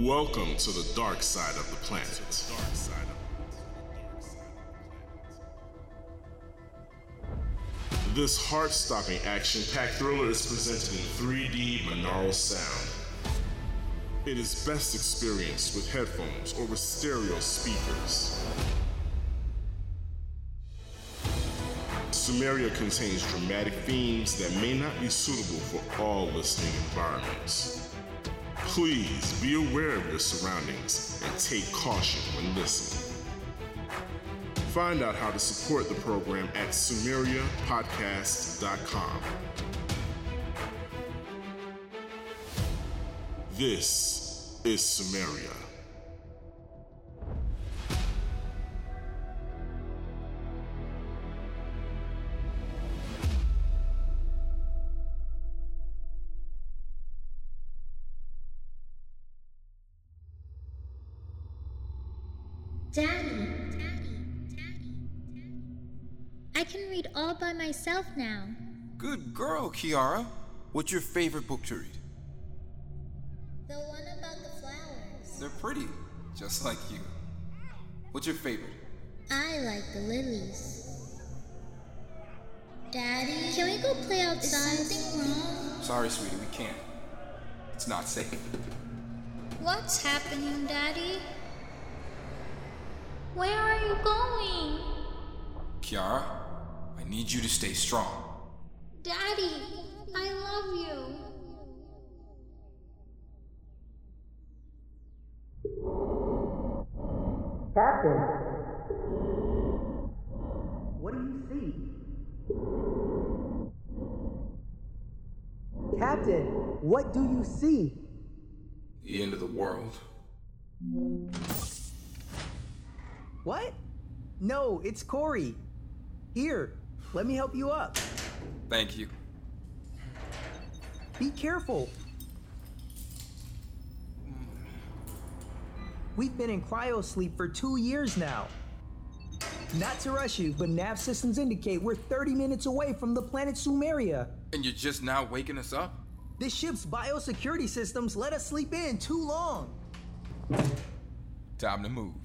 Welcome to the dark side of the planet. This heart-stopping action-packed thriller is presented in 3D binaural sound. It is best experienced with headphones or with stereo speakers. Sumeria contains dramatic themes that may not be suitable for all listening environments. Please be aware of your surroundings and take caution when listening. Find out how to support the program at sumeriapodcast.com. This is Sumeria. Daddy. Daddy. Daddy. I can read all by myself now. Good girl, Kiara. What's your favorite book to read? The one about the flowers. They're pretty, just like you. What's your favorite? I like the lilies. Daddy, can we go play outside? Is something wrong? Sorry, sweetie, we can't. It's not safe. What's happening, Daddy? Where are you going? Kiara, I need you to stay strong. Daddy, I love you. Captain! What do you see? Captain, what do you see? The end of the world. What? No, it's Corey. Here, let me help you up. Thank you. Be careful. We've been in cryo sleep for two years now. Not to rush you, but nav systems indicate we're 30 minutes away from the planet Sumeria. And you're just now waking us up? This ship's biosecurity systems let us sleep in too long. Time to move.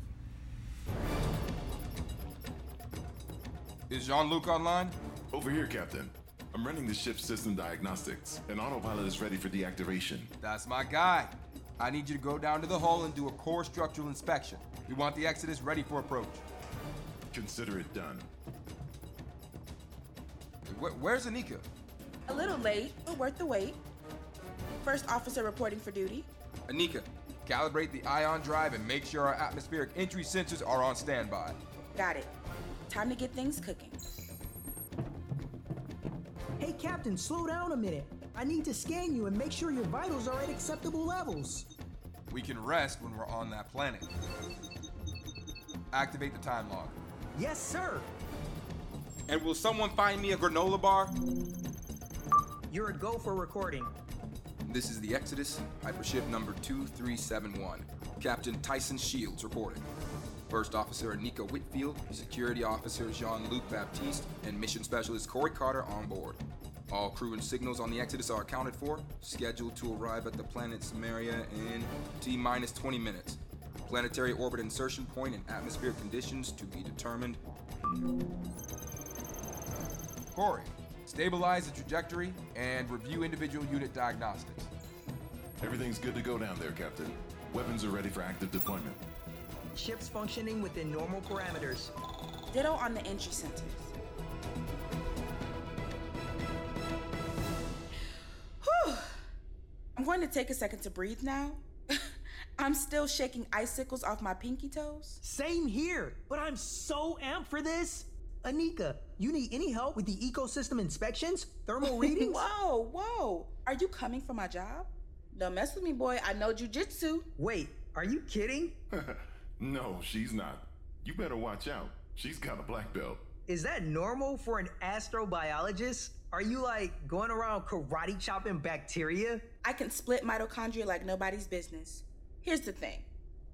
Is Jean Luc online? Over here, Captain. I'm running the ship's system diagnostics, and autopilot is ready for deactivation. That's my guy. I need you to go down to the hull and do a core structural inspection. We want the Exodus ready for approach. Consider it done. Wh- where's Anika? A little late, but worth the wait. First officer reporting for duty. Anika, calibrate the ion drive and make sure our atmospheric entry sensors are on standby. Got it. Time to get things cooking. Hey, Captain, slow down a minute. I need to scan you and make sure your vitals are at acceptable levels. We can rest when we're on that planet. Activate the time log. Yes, sir. And will someone find me a granola bar? You're a go for recording. This is the Exodus, hypership number 2371. Captain Tyson Shields reporting. First Officer Anika Whitfield, Security Officer Jean Luc Baptiste, and Mission Specialist Corey Carter on board. All crew and signals on the Exodus are accounted for. Scheduled to arrive at the planet Sumeria in T minus 20 minutes. Planetary orbit insertion point and atmospheric conditions to be determined. Corey, stabilize the trajectory and review individual unit diagnostics. Everything's good to go down there, Captain. Weapons are ready for active deployment. Ship's functioning within normal parameters. Ditto on the entry sensors. Whew. I'm going to take a second to breathe now. I'm still shaking icicles off my pinky toes. Same here, but I'm so amped for this. Anika, you need any help with the ecosystem inspections? Thermal readings? whoa, whoa. Are you coming for my job? Don't mess with me, boy. I know jujitsu. Wait, are you kidding? no, she's not. You better watch out. She's got a black belt. Is that normal for an astrobiologist? Are you like going around karate chopping bacteria? I can split mitochondria like nobody's business. Here's the thing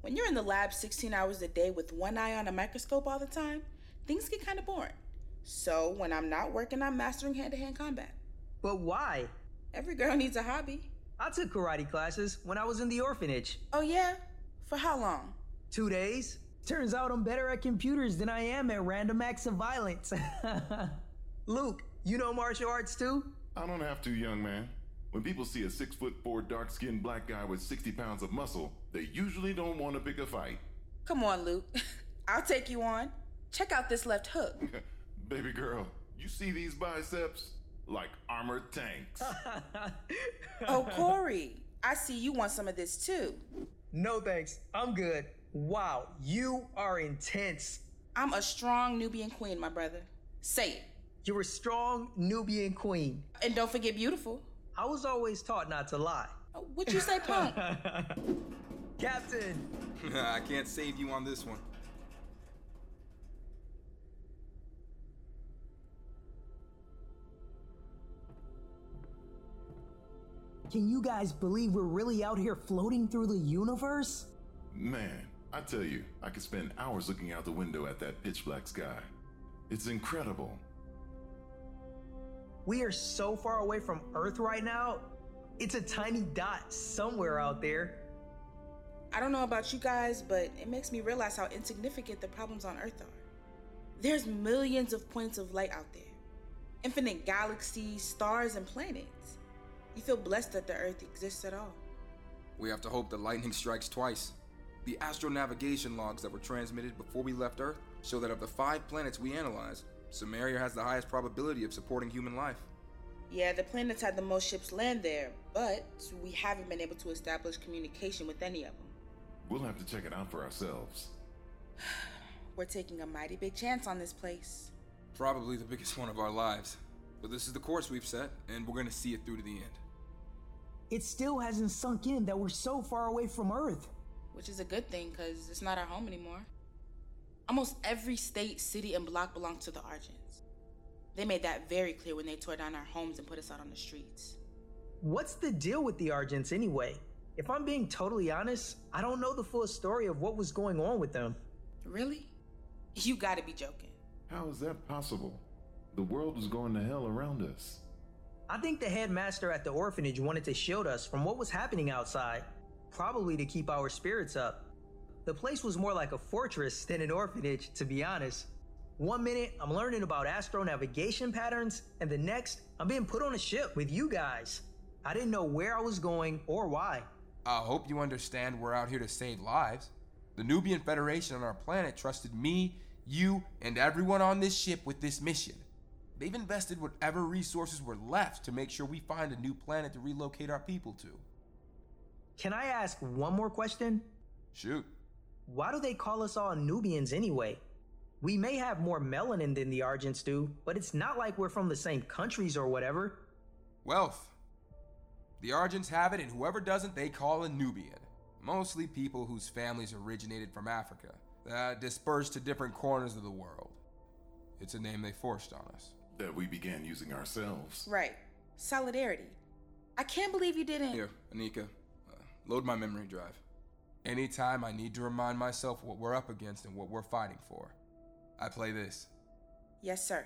when you're in the lab 16 hours a day with one eye on a microscope all the time, things get kind of boring. So when I'm not working, I'm mastering hand to hand combat. But why? Every girl needs a hobby. I took karate classes when I was in the orphanage. Oh, yeah? For how long? Two days. Turns out I'm better at computers than I am at random acts of violence. Luke, you know martial arts too? I don't have to, young man. When people see a six foot four dark skinned black guy with 60 pounds of muscle, they usually don't want to pick a fight. Come on, Luke. I'll take you on. Check out this left hook. Baby girl, you see these biceps? Like armored tanks. oh, Corey, I see you want some of this too. No thanks. I'm good. Wow, you are intense. I'm a strong Nubian queen, my brother. Say it. You're a strong Nubian queen. And don't forget beautiful. I was always taught not to lie. What'd you say, punk? Captain! I can't save you on this one. Can you guys believe we're really out here floating through the universe? Man, I tell you, I could spend hours looking out the window at that pitch black sky. It's incredible. We are so far away from Earth right now. It's a tiny dot somewhere out there. I don't know about you guys, but it makes me realize how insignificant the problems on Earth are. There's millions of points of light out there, infinite galaxies, stars, and planets. You feel blessed that the Earth exists at all. We have to hope the lightning strikes twice. The astronavigation logs that were transmitted before we left Earth show that of the five planets we analyzed, Sumeria has the highest probability of supporting human life. Yeah, the planets had the most ships land there, but we haven't been able to establish communication with any of them. We'll have to check it out for ourselves. We're taking a mighty big chance on this place. Probably the biggest one of our lives. But this is the course we've set, and we're gonna see it through to the end. It still hasn't sunk in that we're so far away from Earth. Which is a good thing, because it's not our home anymore. Almost every state, city, and block belongs to the Argents. They made that very clear when they tore down our homes and put us out on the streets. What's the deal with the Argents anyway? If I'm being totally honest, I don't know the full story of what was going on with them. Really? You gotta be joking. How is that possible? The world is going to hell around us. I think the headmaster at the orphanage wanted to shield us from what was happening outside, probably to keep our spirits up. The place was more like a fortress than an orphanage, to be honest. One minute, I'm learning about astro navigation patterns, and the next, I'm being put on a ship with you guys. I didn't know where I was going or why. I hope you understand we're out here to save lives. The Nubian Federation on our planet trusted me, you, and everyone on this ship with this mission. They've invested whatever resources were left to make sure we find a new planet to relocate our people to. Can I ask one more question? Shoot. Why do they call us all Nubians anyway? We may have more melanin than the Argents do, but it's not like we're from the same countries or whatever. Wealth. The Argents have it, and whoever doesn't, they call a Nubian. Mostly people whose families originated from Africa, that dispersed to different corners of the world. It's a name they forced on us. That we began using ourselves. Right. Solidarity. I can't believe you didn't. Here, Anika, uh, load my memory drive. Anytime I need to remind myself what we're up against and what we're fighting for, I play this. Yes, sir.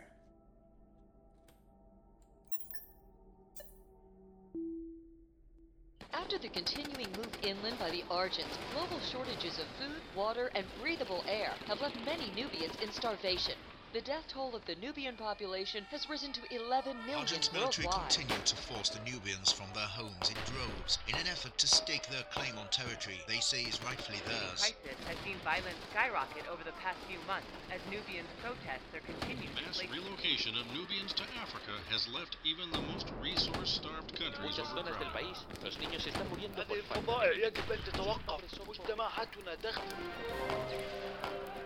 After the continuing move inland by the Argents, global shortages of food, water, and breathable air have left many Nubians in starvation. The death toll of the Nubian population has risen to 11 million Argent military worldwide. continue to force the Nubians from their homes in droves in an effort to stake their claim on territory they say is rightfully theirs. ISIS has seen violence skyrocket over the past few months as Nubians protest their continued Mass displacement. relocation of Nubians to Africa has left even the most resource-starved countries muchas zonas del overcrowded. país, los niños se están muriendo هذه por falta الفضائع يجب أن تتوقف مجتمعاتنا تخدم It's a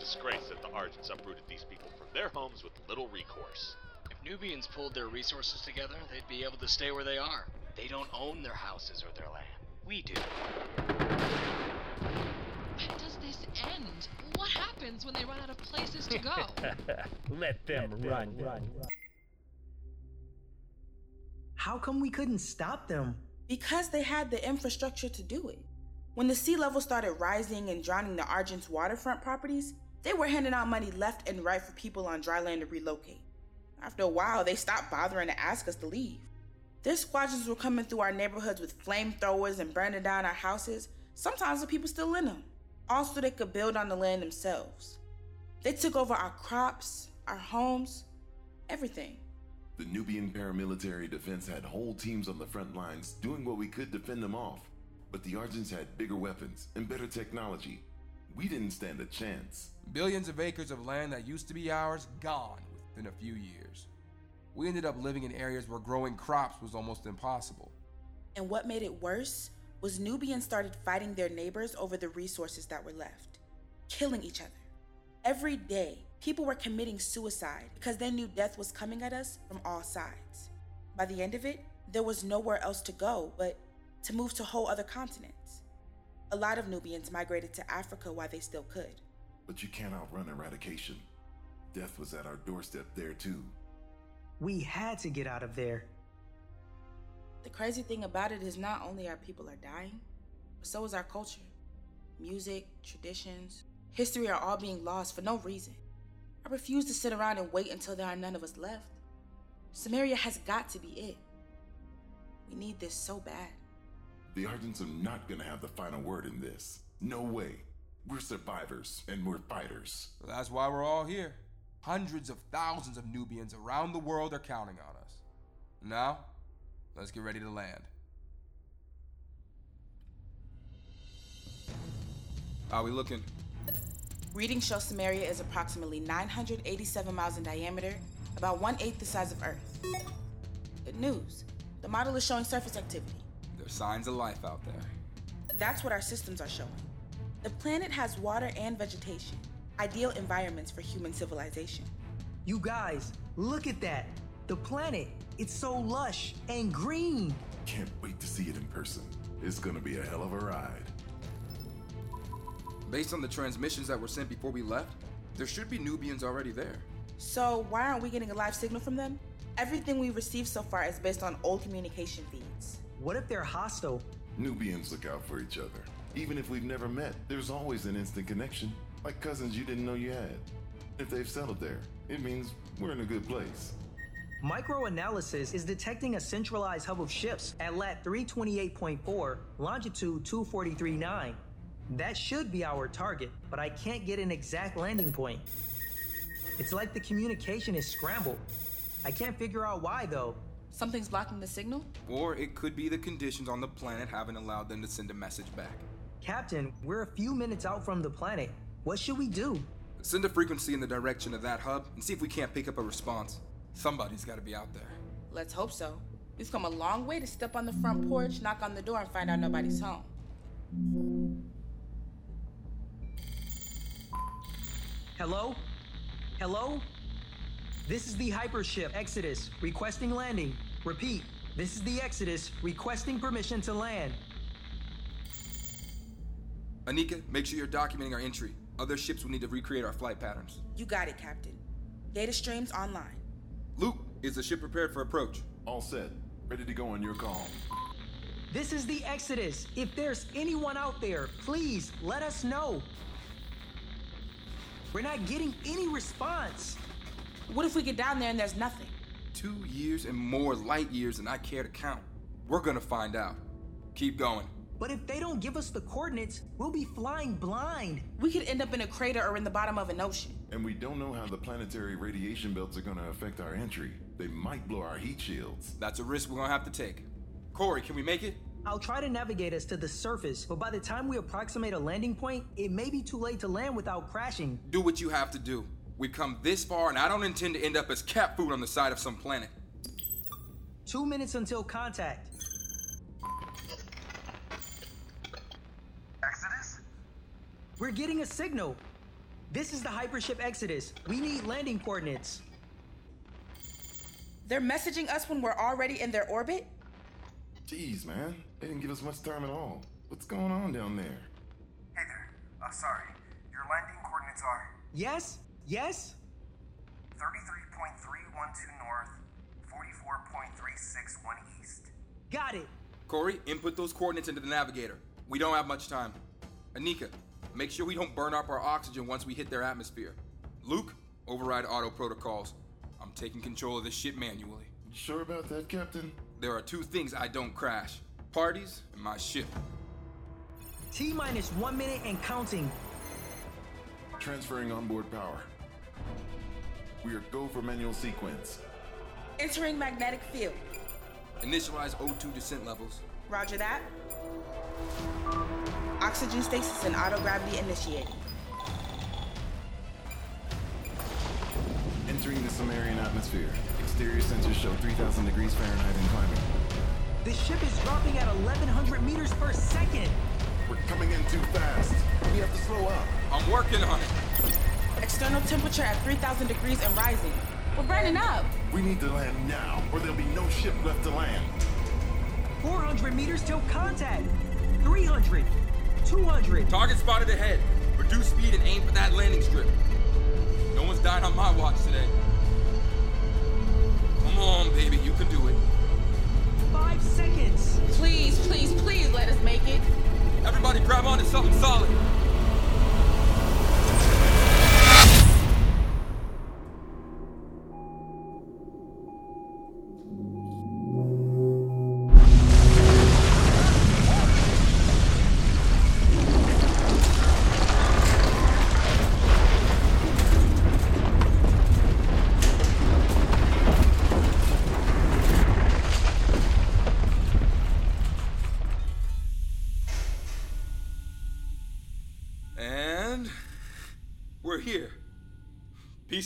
disgrace that the Argents uprooted these people from their homes with little recourse. If Nubians pulled their resources together, they'd be able to stay where they are. They don't own their houses or their land. We do. When does this end? What happens when they run out of places to go? Let them run. run, run. How come we couldn't stop them? Because they had the infrastructure to do it. When the sea level started rising and drowning the Argent's waterfront properties, they were handing out money left and right for people on dry land to relocate. After a while, they stopped bothering to ask us to leave. Their squadrons were coming through our neighborhoods with flamethrowers and burning down our houses, sometimes with people still in them, all so they could build on the land themselves. They took over our crops, our homes, everything. The Nubian paramilitary defense had whole teams on the front lines doing what we could to fend them off. But the Argents had bigger weapons and better technology. We didn't stand a chance. Billions of acres of land that used to be ours gone within a few years. We ended up living in areas where growing crops was almost impossible. And what made it worse was Nubians started fighting their neighbors over the resources that were left, killing each other. Every day, people were committing suicide because they knew death was coming at us from all sides. By the end of it, there was nowhere else to go but to move to whole other continents. A lot of Nubians migrated to Africa while they still could. But you can't outrun eradication. Death was at our doorstep there, too. We had to get out of there. The crazy thing about it is not only our people are dying, but so is our culture. Music, traditions, history are all being lost for no reason. I refuse to sit around and wait until there are none of us left. Sumeria has got to be it. We need this so bad. The Argents are not gonna have the final word in this. No way. We're survivors and we're fighters. That's why we're all here. Hundreds of thousands of Nubians around the world are counting on us. Now, let's get ready to land. How we looking? Readings show Sumeria is approximately 987 miles in diameter, about one eighth the size of Earth. Good news. The model is showing surface activity. There's signs of life out there. That's what our systems are showing. The planet has water and vegetation, ideal environments for human civilization. You guys, look at that. The planet. It's so lush and green. Can't wait to see it in person. It's gonna be a hell of a ride. Based on the transmissions that were sent before we left, there should be Nubians already there. So, why aren't we getting a live signal from them? Everything we've received so far is based on old communication feeds. What if they're hostile? Nubians look out for each other. Even if we've never met, there's always an instant connection, like cousins you didn't know you had. If they've settled there, it means we're in a good place. Microanalysis is detecting a centralized hub of ships at lat 328.4, longitude 2439. That should be our target, but I can't get an exact landing point. It's like the communication is scrambled. I can't figure out why though. Something's blocking the signal? Or it could be the conditions on the planet haven't allowed them to send a message back. Captain, we're a few minutes out from the planet. What should we do? Send a frequency in the direction of that hub and see if we can't pick up a response. Somebody's gotta be out there. Let's hope so. We've come a long way to step on the front porch, knock on the door, and find out nobody's home. Hello? Hello? This is the hypership Exodus, requesting landing. Repeat, this is the Exodus, requesting permission to land. Anika, make sure you're documenting our entry. Other ships will need to recreate our flight patterns. You got it, Captain. Data streams online. Luke, is the ship prepared for approach? All set. Ready to go on your call. This is the Exodus. If there's anyone out there, please let us know. We're not getting any response. What if we get down there and there's nothing? Two years and more light years than I care to count. We're gonna find out. Keep going. But if they don't give us the coordinates, we'll be flying blind. We could end up in a crater or in the bottom of an ocean. And we don't know how the planetary radiation belts are gonna affect our entry. They might blow our heat shields. That's a risk we're gonna have to take. Corey, can we make it? I'll try to navigate us to the surface, but by the time we approximate a landing point, it may be too late to land without crashing. Do what you have to do. We've come this far, and I don't intend to end up as cat food on the side of some planet. Two minutes until contact. Exodus? We're getting a signal. This is the hypership Exodus. We need landing coordinates. They're messaging us when we're already in their orbit? Jeez, man. They didn't give us much time at all. What's going on down there? Hey there. Uh, sorry. Your landing coordinates are Yes? Yes? 33.312 north, 44.361 east. Got it. Corey, input those coordinates into the navigator. We don't have much time. Anika, make sure we don't burn up our oxygen once we hit their atmosphere. Luke, override auto protocols. I'm taking control of this ship manually. Sure about that, Captain? There are two things I don't crash parties and my ship. T minus one minute and counting. Transferring onboard power. We are go for manual sequence. Entering magnetic field. Initialize O2 descent levels. Roger that. Oxygen stasis and auto gravity initiated. Entering the Sumerian atmosphere. Exterior sensors show 3,000 degrees Fahrenheit and climbing. The ship is dropping at 1,100 meters per second. We're coming in too fast. We have to slow up. I'm working on it. External temperature at 3,000 degrees and rising. We're burning up. We need to land now, or there'll be no ship left to land. 400 meters till contact. 300. 200. Target spotted ahead. Reduce speed and aim for that landing strip. No one's dying on my watch today. Come on, baby, you can do it. Five seconds. Please, please, please let us make it. Everybody grab onto something solid.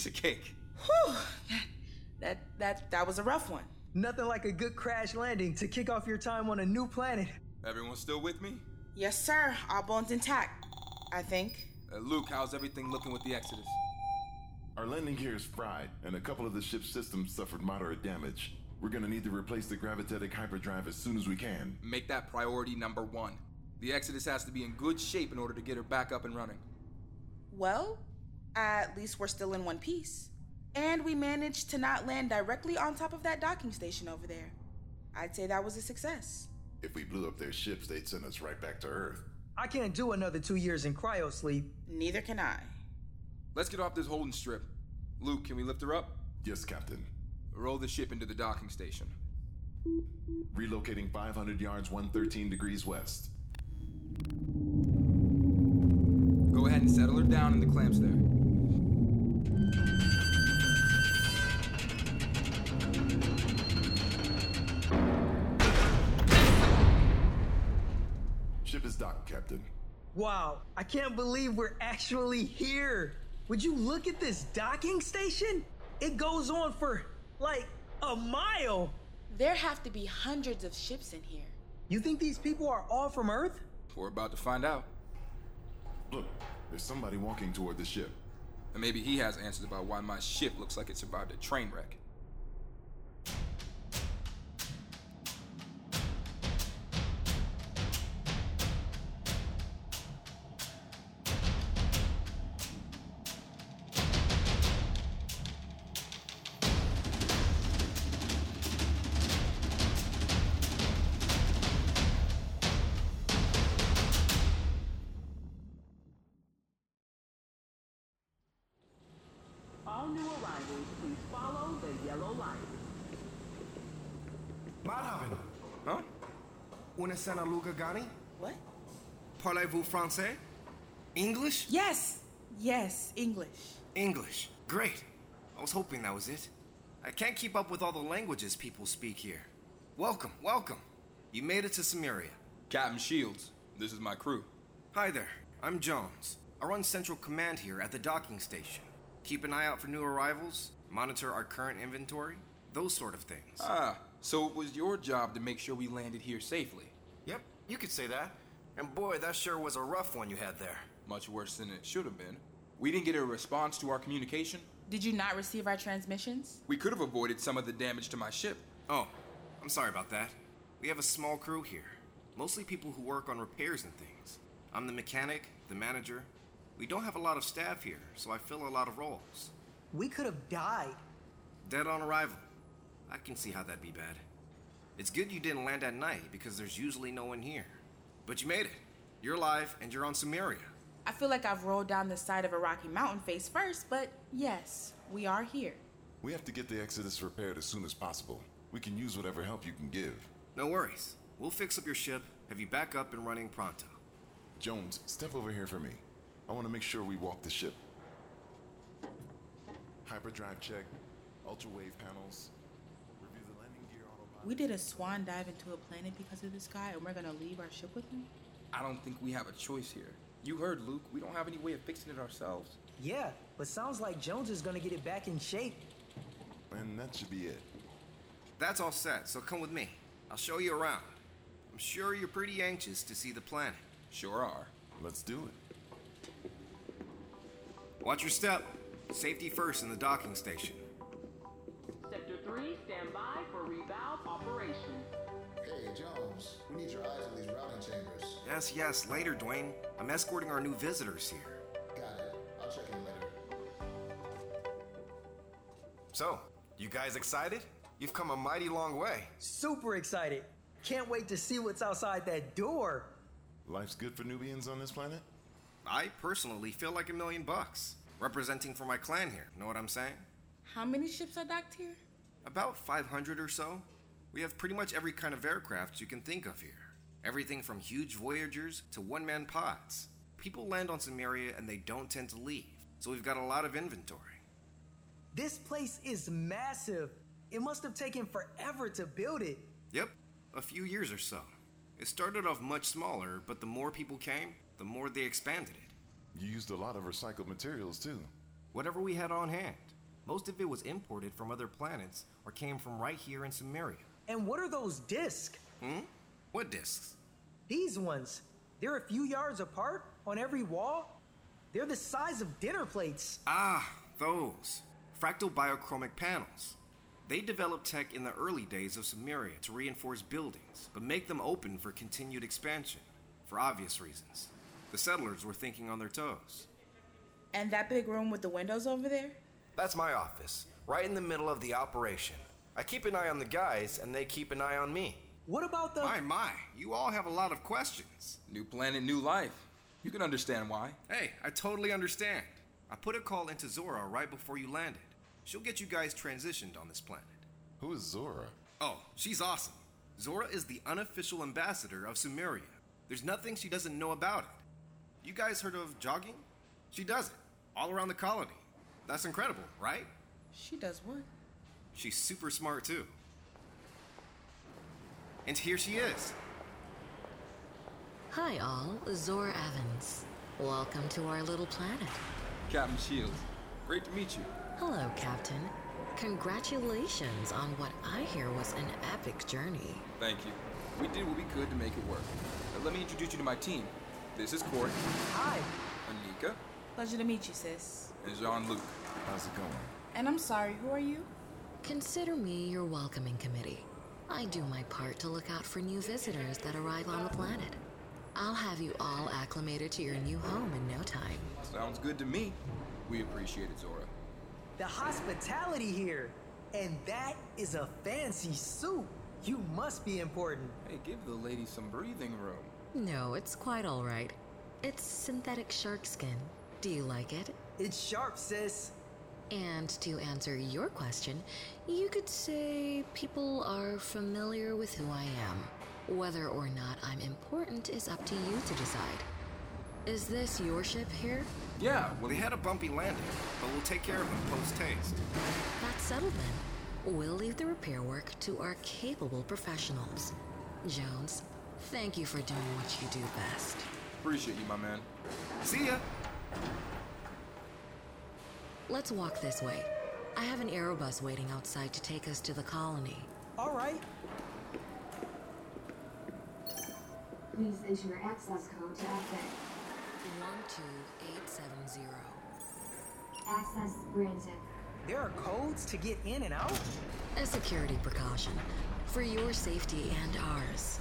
Piece of cake. Whew. That, that, that was a rough one. Nothing like a good crash landing to kick off your time on a new planet. Everyone still with me? Yes, sir. All bones intact. I think. Uh, Luke, how's everything looking with the Exodus? Our landing gear is fried, and a couple of the ship's systems suffered moderate damage. We're gonna need to replace the gravitatic hyperdrive as soon as we can. Make that priority number one. The Exodus has to be in good shape in order to get her back up and running. Well, at least we're still in one piece. And we managed to not land directly on top of that docking station over there. I'd say that was a success. If we blew up their ships, they'd send us right back to Earth. I can't do another two years in cryo sleep. Neither can I. Let's get off this holding strip. Luke, can we lift her up? Yes, Captain. Roll the ship into the docking station. Relocating 500 yards, 113 degrees west. Go ahead and settle her down in the clamps there. Captain. Wow, I can't believe we're actually here. Would you look at this docking station? It goes on for like a mile. There have to be hundreds of ships in here. You think these people are all from Earth? We're about to find out. Look, there's somebody walking toward the ship. And maybe he has answers about why my ship looks like it survived a train wreck. Una sana Luca Gani? What? Parlez-vous français? English? Yes. Yes, English. English. Great. I was hoping that was it. I can't keep up with all the languages people speak here. Welcome, welcome. You made it to Sumeria. Captain Shields, this is my crew. Hi there. I'm Jones. I run Central Command here at the docking station. Keep an eye out for new arrivals, monitor our current inventory, those sort of things. Ah, so it was your job to make sure we landed here safely. Yep, you could say that. And boy, that sure was a rough one you had there. Much worse than it should have been. We didn't get a response to our communication. Did you not receive our transmissions? We could have avoided some of the damage to my ship. Oh, I'm sorry about that. We have a small crew here, mostly people who work on repairs and things. I'm the mechanic, the manager. We don't have a lot of staff here, so I fill a lot of roles. We could have died. Dead on arrival. I can see how that'd be bad. It's good you didn't land at night because there's usually no one here. But you made it. You're alive and you're on Sumeria. I feel like I've rolled down the side of a rocky mountain face first, but yes, we are here. We have to get the Exodus repaired as soon as possible. We can use whatever help you can give. No worries. We'll fix up your ship, have you back up and running pronto. Jones, step over here for me. I want to make sure we walk the ship. Hyperdrive check, ultra wave panels. Review the landing gear autopilot. We did a swan dive into a planet because of this guy, and we're gonna leave our ship with him? I don't think we have a choice here. You heard Luke. We don't have any way of fixing it ourselves. Yeah, but sounds like Jones is gonna get it back in shape. And that should be it. That's all set, so come with me. I'll show you around. I'm sure you're pretty anxious to see the planet. Sure are. Let's do it. Watch your step. Safety first in the docking station. Jones, we need your eyes on these routing chambers. Yes, yes, later, Dwayne. I'm escorting our new visitors here. Got it. I'll check in later. So, you guys excited? You've come a mighty long way. Super excited. Can't wait to see what's outside that door. Life's good for Nubians on this planet? I personally feel like a million bucks. Representing for my clan here, know what I'm saying? How many ships are docked here? About 500 or so. We have pretty much every kind of aircraft you can think of here. Everything from huge Voyagers to one man pods. People land on Sumeria and they don't tend to leave, so we've got a lot of inventory. This place is massive. It must have taken forever to build it. Yep, a few years or so. It started off much smaller, but the more people came, the more they expanded it. You used a lot of recycled materials too. Whatever we had on hand. Most of it was imported from other planets or came from right here in Sumeria. And what are those discs? Hmm? What discs? These ones. They're a few yards apart on every wall. They're the size of dinner plates. Ah, those. Fractal biochromic panels. They developed tech in the early days of Sumeria to reinforce buildings, but make them open for continued expansion, for obvious reasons. The settlers were thinking on their toes. And that big room with the windows over there? That's my office, right in the middle of the operation. I keep an eye on the guys, and they keep an eye on me. What about the. My, my, you all have a lot of questions. New planet, new life. You can understand why. Hey, I totally understand. I put a call into Zora right before you landed. She'll get you guys transitioned on this planet. Who is Zora? Oh, she's awesome. Zora is the unofficial ambassador of Sumeria. There's nothing she doesn't know about it. You guys heard of jogging? She does it, all around the colony. That's incredible, right? She does what? She's super smart too. And here she is. Hi, all. Zora Evans. Welcome to our little planet. Captain Shields. Great to meet you. Hello, Captain. Congratulations on what I hear was an epic journey. Thank you. We did what we could to make it work. Now, let me introduce you to my team. This is Court. Hi. Anika. Pleasure to meet you, sis. And Jean Luc. How's it going? And I'm sorry, who are you? Consider me your welcoming committee. I do my part to look out for new visitors that arrive on the planet. I'll have you all acclimated to your new home in no time. Sounds good to me. We appreciate it, Zora. The hospitality here. And that is a fancy suit. You must be important. Hey, give the lady some breathing room. No, it's quite all right. It's synthetic shark skin. Do you like it? It's sharp, sis. And to answer your question, you could say people are familiar with who I am. Whether or not I'm important is up to you to decide. Is this your ship here? Yeah, well, they had a bumpy landing, but we'll take care of them post haste. That's settled then. We'll leave the repair work to our capable professionals. Jones, thank you for doing what you do best. Appreciate you, my man. See ya! Let's walk this way. I have an aerobus waiting outside to take us to the colony. All right. Please enter your access code to exit. 12870. Access granted. There are codes to get in and out? A security precaution. For your safety and ours.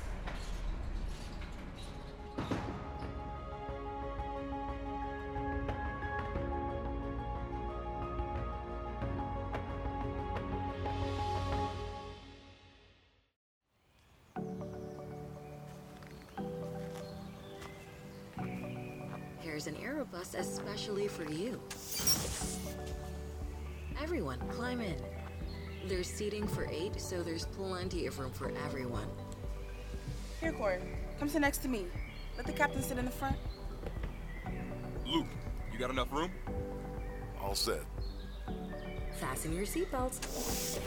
Seating for eight, so there's plenty of room for everyone. Here, Corey. Come sit next to me. Let the captain sit in the front. Luke, you got enough room? All set. Fasten your seatbelts.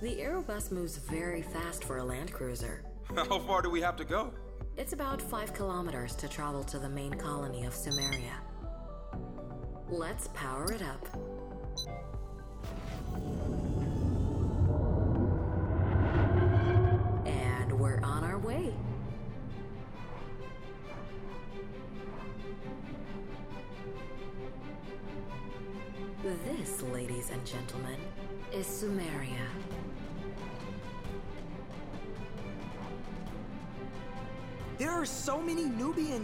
The Aerobus moves very fast for a land cruiser. How far do we have to go? It's about five kilometers to travel to the main colony of Sumeria. Let's power it up.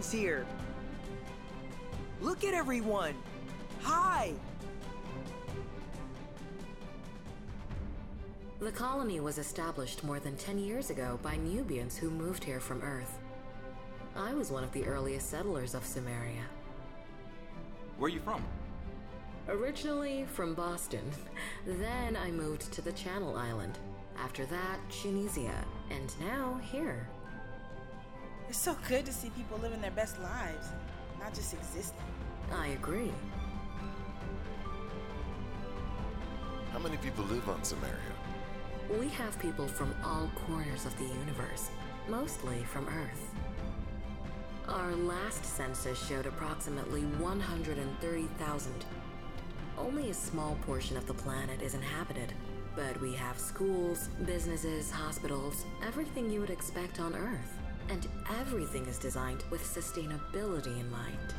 Nubians here. Look at everyone. Hi. The colony was established more than 10 years ago by Nubians who moved here from Earth. I was one of the earliest settlers of Sumeria. Where are you from? Originally from Boston. Then I moved to the Channel Island. After that, Tunisia. And now here. It's so good to see people living their best lives, not just existing. I agree. How many people live on Sumeria? We have people from all corners of the universe, mostly from Earth. Our last census showed approximately 130,000. Only a small portion of the planet is inhabited, but we have schools, businesses, hospitals, everything you would expect on Earth. And everything is designed with sustainability in mind.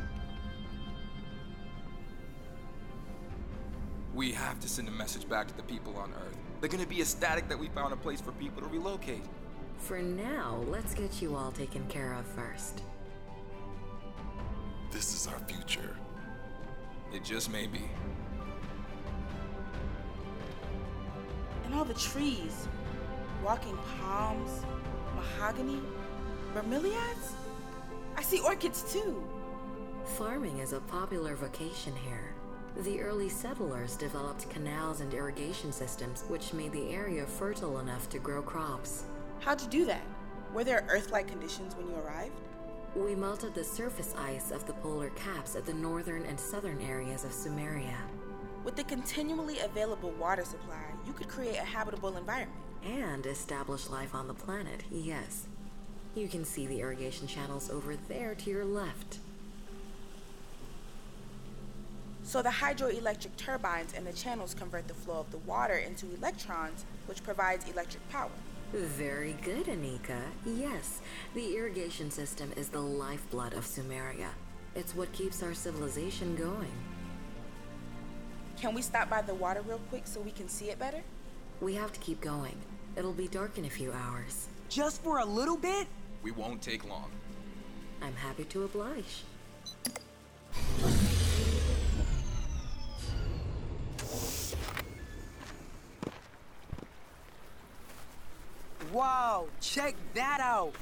We have to send a message back to the people on Earth. They're gonna be ecstatic that we found a place for people to relocate. For now, let's get you all taken care of first. This is our future. It just may be. And all the trees walking palms, mahogany, bromeliads. I see orchids too. Farming is a popular vocation here. The early settlers developed canals and irrigation systems, which made the area fertile enough to grow crops. How'd you do that? Were there Earth like conditions when you arrived? We melted the surface ice of the polar caps at the northern and southern areas of Sumeria. With the continually available water supply, you could create a habitable environment. And establish life on the planet, yes. You can see the irrigation channels over there to your left. So the hydroelectric turbines and the channels convert the flow of the water into electrons, which provides electric power. Very good, Anika. Yes, the irrigation system is the lifeblood of Sumeria. It's what keeps our civilization going. Can we stop by the water real quick so we can see it better? We have to keep going. It'll be dark in a few hours. Just for a little bit? We won't take long. I'm happy to oblige. Wow, check that out.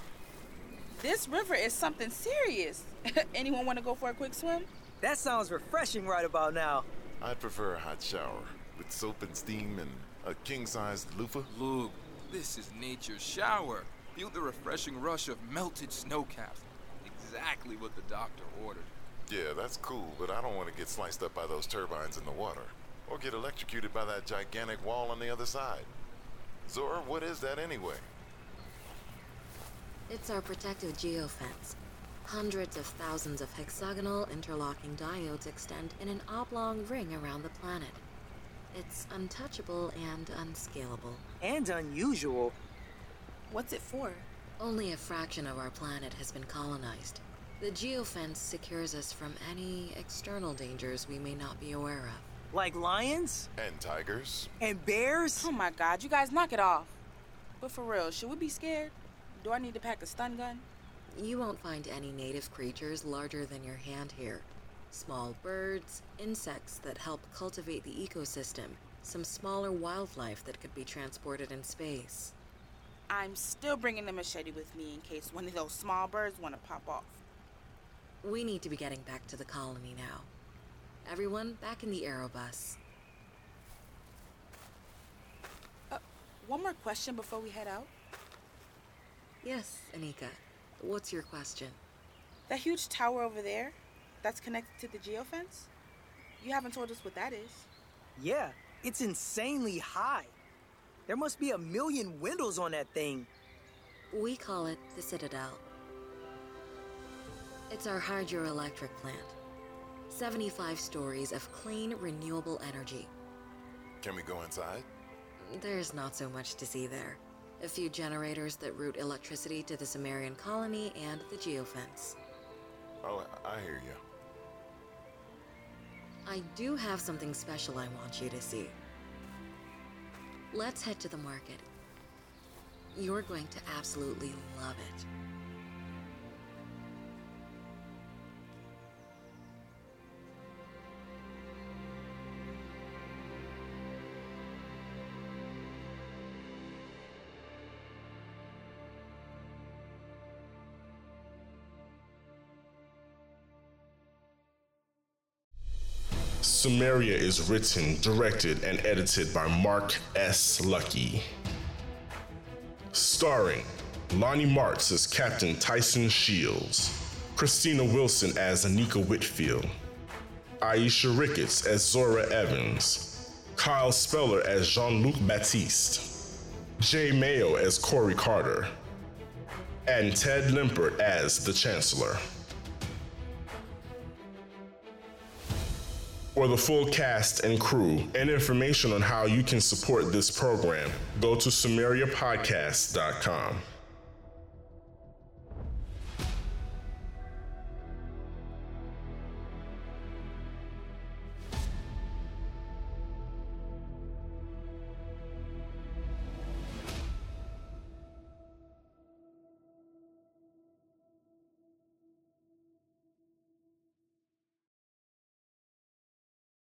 This river is something serious. Anyone want to go for a quick swim? That sounds refreshing right about now. I'd prefer a hot shower with soap and steam and a king-sized loofah. Luke, this is nature's shower. Feel the refreshing rush of melted snow caps. Exactly what the doctor ordered. Yeah, that's cool, but I don't want to get sliced up by those turbines in the water. Or get electrocuted by that gigantic wall on the other side. Zora, what is that anyway? It's our protective geofence. Hundreds of thousands of hexagonal interlocking diodes extend in an oblong ring around the planet. It's untouchable and unscalable. And unusual. What's it for? Only a fraction of our planet has been colonized. The geofence secures us from any external dangers we may not be aware of. Like lions? And tigers? And bears? Oh my god, you guys knock it off. But for real, should we be scared? Do I need to pack a stun gun? You won't find any native creatures larger than your hand here. Small birds, insects that help cultivate the ecosystem, some smaller wildlife that could be transported in space. I'm still bringing the machete with me in case one of those small birds want to pop off. We need to be getting back to the colony now. Everyone back in the aerobus. Uh, One more question before we head out. Yes, Anika. What's your question? That huge tower over there that's connected to the geofence? You haven't told us what that is. Yeah, it's insanely high. There must be a million windows on that thing. We call it the Citadel. It's our hydroelectric plant. 75 stories of clean, renewable energy. Can we go inside? There's not so much to see there. A few generators that route electricity to the Sumerian colony and the geofence. Oh, I hear you. I do have something special I want you to see. Let's head to the market. You're going to absolutely love it. Sumeria is written, directed, and edited by Mark S. Lucky. Starring Lonnie Martz as Captain Tyson Shields, Christina Wilson as Anika Whitfield, Aisha Ricketts as Zora Evans, Kyle Speller as Jean Luc Baptiste, Jay Mayo as Corey Carter, and Ted Limpert as the Chancellor. For the full cast and crew and information on how you can support this program, go to SumeriaPodcast.com.